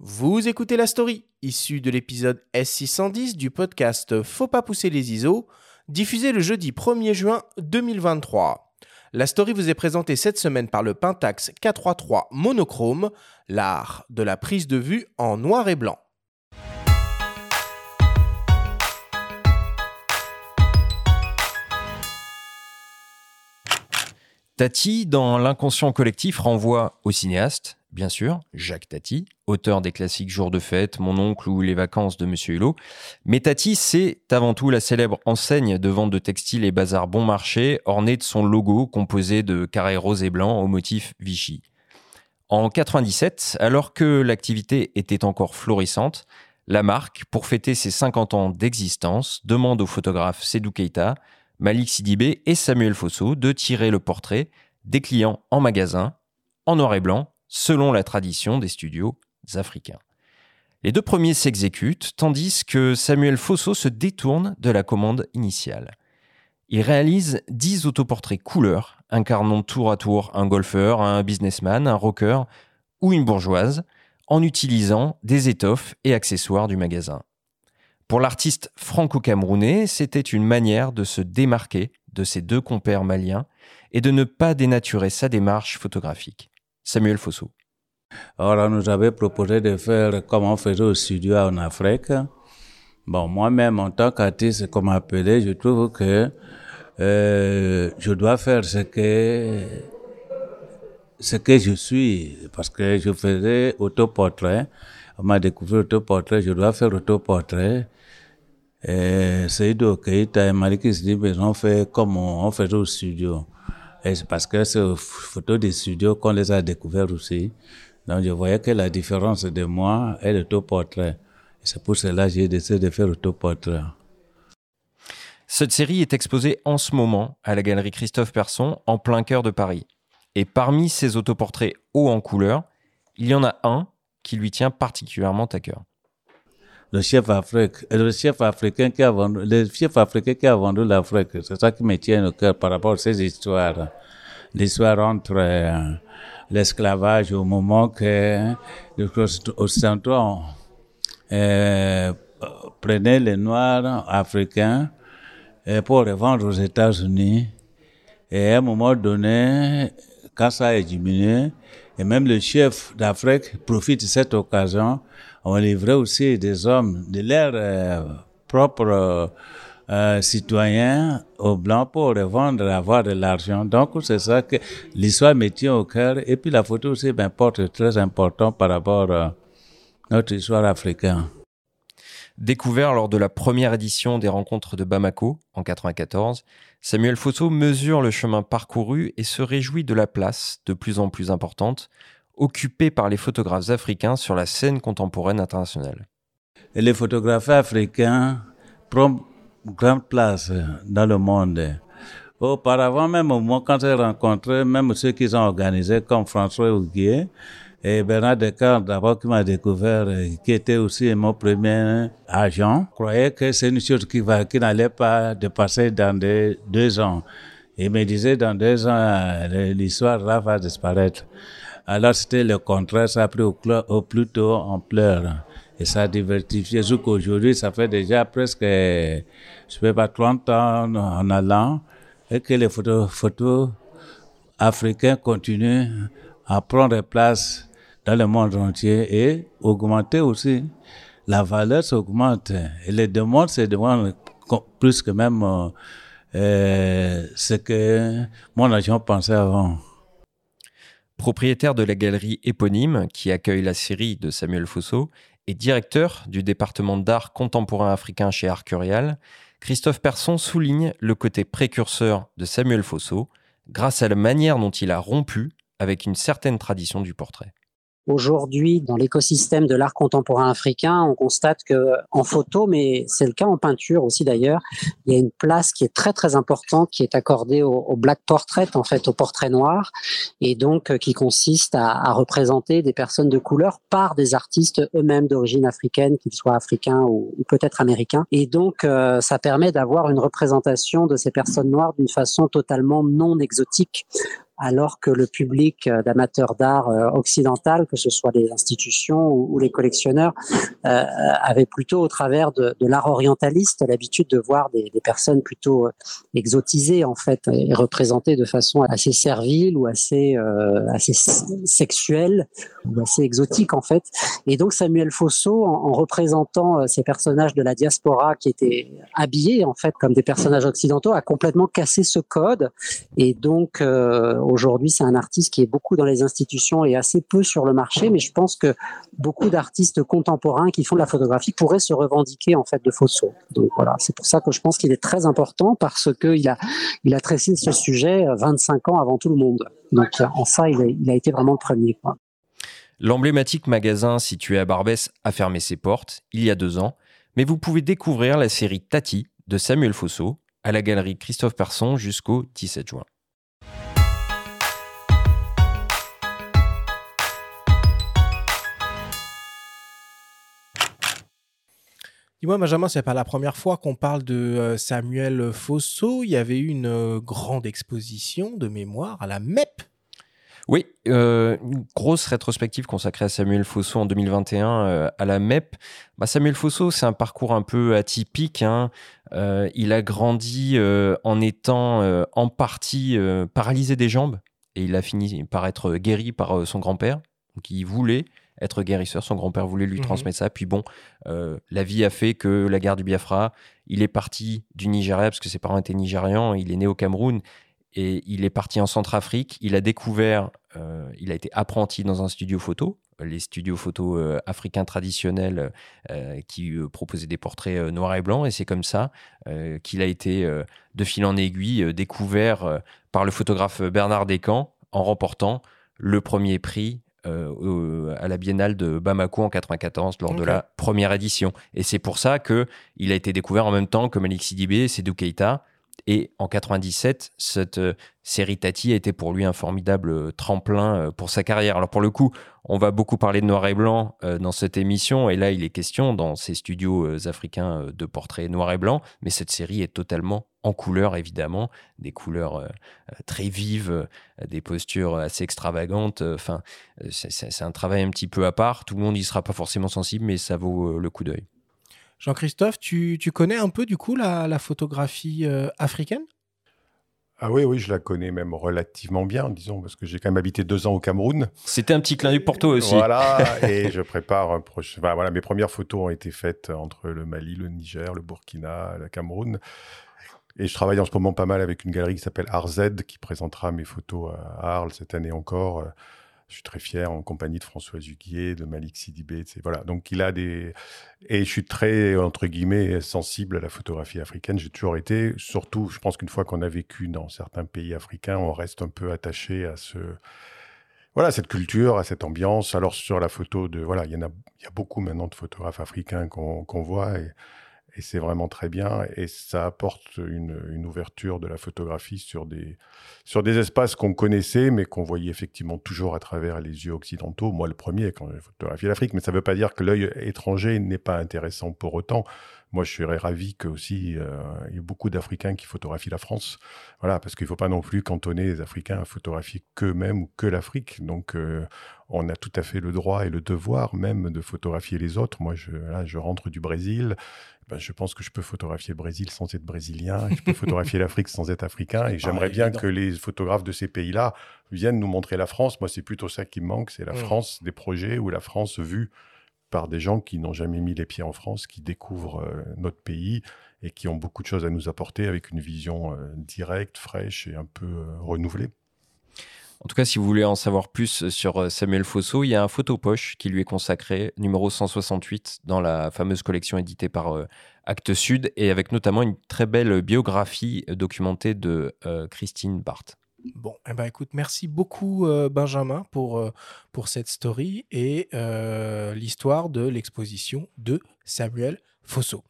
Vous écoutez la story, issue de l'épisode S610 du podcast Faut pas pousser les ISO, diffusé le jeudi 1er juin 2023. La story vous est présentée cette semaine par le Pentax K33 monochrome, l'art de la prise de vue en noir et blanc. Tati, dans l'inconscient collectif, renvoie au cinéaste, bien sûr, Jacques Tati, auteur des classiques Jours de fête, Mon oncle ou Les vacances de Monsieur Hulot. Mais Tati, c'est avant tout la célèbre enseigne de vente de textiles et bazar bon marché, ornée de son logo composé de carrés roses et blancs au motif Vichy. En 97, alors que l'activité était encore florissante, la marque, pour fêter ses 50 ans d'existence, demande au photographe Sedou Keita Malik Sidibé et Samuel Fosso de tirer le portrait des clients en magasin, en noir et blanc, selon la tradition des studios africains. Les deux premiers s'exécutent, tandis que Samuel Fosso se détourne de la commande initiale. Il réalise 10 autoportraits couleurs, incarnant tour à tour un golfeur, un businessman, un rocker ou une bourgeoise, en utilisant des étoffes et accessoires du magasin. Pour l'artiste franco-camerounais, c'était une manière de se démarquer de ses deux compères maliens et de ne pas dénaturer sa démarche photographique. Samuel Fosso. Alors, on nous avait proposé de faire comme on faisait au studio en Afrique. Bon, moi-même, en tant qu'artiste, comme appelé, je trouve que euh, je dois faire ce que ce que je suis, parce que je faisais autoportrait. On m'a découvert autoportrait, je dois faire autoportrait. Et Seydou Keita et Malik Sidibé ont fait comme on, faisait au studio. Et c'est parce que c'est aux photos des studios qu'on les a découvertes aussi? Donc je voyais que la différence de moi est l'autoportrait. C'est pour cela que j'ai décidé de faire l'autoportrait. Cette série est exposée en ce moment à la galerie Christophe Persson en plein cœur de Paris. Et parmi ces autoportraits hauts en couleur, il y en a un qui lui tient particulièrement à cœur le chef Afrique, le chef africain qui a vendu, le chef africain qui a vendu l'Afrique. C'est ça qui me tient au cœur par rapport à ces histoires. L'histoire entre euh, l'esclavage au moment que les Occidentaux euh, prenaient les Noirs africains euh, pour les vendre aux États-Unis. Et à un moment donné, quand ça a diminué, et même le chef d'Afrique profite de cette occasion on livrait aussi des hommes de leurs euh, propres euh, citoyens aux blancs pour les vendre et avoir de l'argent. Donc, c'est ça que l'histoire me tient au cœur. Et puis, la photo aussi m'importe très important par rapport à notre histoire africaine. Découvert lors de la première édition des rencontres de Bamako en 94, Samuel Fosso mesure le chemin parcouru et se réjouit de la place de plus en plus importante occupé par les photographes africains sur la scène contemporaine internationale. Les photographes africains prennent grande place dans le monde. Auparavant, même moi, quand j'ai rencontré même ceux qui ont organisé, comme François Huguier et Bernard Descartes, d'abord qui m'a découvert, qui était aussi mon premier agent, croyais que c'est une chose qui, n'allait pas dépasser dans deux ans. Il me disait, dans deux ans, l'histoire va disparaître. Alors c'était le contraire, ça a pris au, plus tôt en pleurs. Et ça a diversifié jusqu'aujourd'hui, ça fait déjà presque, je sais pas, 30 ans en allant, et que les photos, photos africains continuent à prendre place dans le monde entier et augmenter aussi. La valeur s'augmente et les demandes se demandent plus que même euh, ce que mon agent pensait avant. Propriétaire de la galerie éponyme qui accueille la série de Samuel Fosso et directeur du département d'art contemporain africain chez Arcurial, Christophe Persson souligne le côté précurseur de Samuel Fosso grâce à la manière dont il a rompu avec une certaine tradition du portrait. Aujourd'hui, dans l'écosystème de l'art contemporain africain, on constate que en photo, mais c'est le cas en peinture aussi d'ailleurs, il y a une place qui est très très importante qui est accordée au, black portrait, en fait, au portrait noir, et donc euh, qui consiste à, représenter des personnes de couleur par des artistes eux-mêmes d'origine africaine, qu'ils soient africains ou, peut-être américains. Et donc, euh, ça permet d'avoir une représentation de ces personnes noires d'une façon totalement non exotique alors que le public euh, d'amateurs d'art euh, occidental, que ce soit les institutions ou, les collectionneurs, euh, avait plutôt au travers de, de l'art orientaliste l'habitude de voir des, des, personnes plutôt euh, exotisées en fait et représentées de façon assez servile ou assez euh, assez sexuelle ou assez exotique en fait. Et donc Samuel Fosso, en, en représentant ces personnages de la diaspora qui étaient habillés en fait comme des personnages occidentaux, a complètement cassé ce code. Et donc euh, aujourd'hui, c'est un artiste qui est beaucoup dans les institutions et assez peu sur le marché. Mais je pense que beaucoup d'artistes contemporains qui font de la photographie pourraient se revendiquer en fait de Fosso. Donc voilà, c'est pour ça que je pense qu'il est très important parce que il a il a ce sujet 25 ans avant tout le monde. Donc en ça, il a, été vraiment le premier. L'emblématique magasin situé à Barbès a fermé ses portes il y a deux ans, mais vous pouvez découvrir la série Tati de Samuel Fosso à la galerie Christophe Persson jusqu'au 17 juin. Dis-moi, Benjamin, c'est pas la première fois qu'on parle de euh, Samuel Fosso. Il y avait eu une euh, grande exposition de mémoire à la MEP. Oui, euh, une grosse rétrospective consacrée à Samuel Fosso en 2021 euh, à la MEP. Bah, Samuel Fosso, c'est un parcours un peu atypique. Hein. Il a grandi en étant en partie paralysé des jambes et il a fini par être guéri par son grand-père. Donc il voulait être guérisseur, son grand-père voulait lui Mhm. transmettre ça. Puis bon, euh, la vie a fait que la guerre du Biafra, il est parti du Nigeria parce que ses parents étaient nigérians, il est né au Cameroun et il est parti en Centrafrique. Il a découvert, euh, il a été apprenti dans un studio photo, les studios photo euh, africains traditionnels euh, qui proposaient des portraits noirs et blancs. Et c'est comme ça qu'il a été de fil en aiguille découvert par le photographe Bernard Descamps en remportant le premier prix euh, à la Biennale de Bamako en 94 lors de la première édition. Et c'est pour ça que il a été découvert en même temps que Malik Sidibé, Sedou Keita. Et en 97, cette euh, série Tati a été pour lui un formidable euh, tremplin pour sa carrière. Alors pour le coup, on va beaucoup parler de noir et blanc euh, dans cette émission, et là il est question dans ces studios euh, africains euh, de portraits noir et blanc, mais cette série est totalement en couleur évidemment, des couleurs très vives, des postures assez extravagantes. Enfin, c'est- un travail un petit peu à part. Tout le monde y sera pas forcément sensible, mais ça vaut le coup d'œil. Jean-Christophe, tu, tu connais un peu du coup la, photographie africaine? Ah oui, oui, je la connais même relativement bien, disons, parce que j'ai quand même habité deux ans au Cameroun. C'était un petit clin d'œil pour toi aussi. Voilà, et je prépare un prochain. enfin, voilà, mes premières photos ont été faites entre le Mali, le Niger, le Burkina, le Cameroun. Et je travaille en ce moment pas mal avec une galerie qui s'appelle RZ, qui présentera mes photos à Arles cette année encore. Je suis très fier en compagnie de François Huguier, de Malik Sidibé. Voilà. Donc il a des. Et je suis très, entre guillemets, sensible à la photographie africaine. J'ai toujours été. Surtout, je pense qu'une fois qu'on a vécu dans certains pays africains, on reste un peu attaché à ce. Voilà, cette culture, à cette ambiance. Alors sur la photo de. Voilà, il y en a, il y a beaucoup maintenant de photographes africains qu'on voit. Et c'est vraiment très bien. Et ça apporte une, ouverture de la photographie sur des, sur des espaces qu'on connaissait, mais qu'on voyait effectivement toujours à travers les yeux occidentaux. Moi, le premier, quand j'ai photographié l'Afrique, mais ça ne veut pas dire que l'œil étranger n'est pas intéressant pour autant. Moi, je serais ravi que aussi euh, il y ait beaucoup d'Africains qui photographient la France. Voilà, parce qu'il ne faut pas non plus cantonner les Africains à photographier qu'eux-mêmes ou que l'Afrique. Donc, euh, on a tout à fait le droit et le devoir même de photographier les autres. Moi, je, là, je rentre du Brésil. Ben, je pense que je peux photographier le Brésil sans être brésilien. et Je peux photographier l'Afrique sans être africain. Et j'aimerais bien évident. que les photographes de ces pays-là viennent nous montrer la France. Moi, c'est plutôt ça qui me manque. C'est la Mm. France des projets ou la France vue par des gens qui n'ont jamais mis les pieds en France, qui découvrent euh, notre pays et qui ont beaucoup de choses à nous apporter avec une vision euh, directe, fraîche et un peu euh, renouvelée. En tout cas, si vous voulez en savoir plus sur Samuel Fosso, il y a un photopoche qui lui est consacré, numéro 168, dans la fameuse collection éditée par Actes Sud, et avec notamment une très belle biographie documentée de Christine Barthes. Bon, eh ben écoute, merci beaucoup euh, Benjamin pour, euh, pour cette story et euh, l'histoire de l'exposition de Samuel Fosso.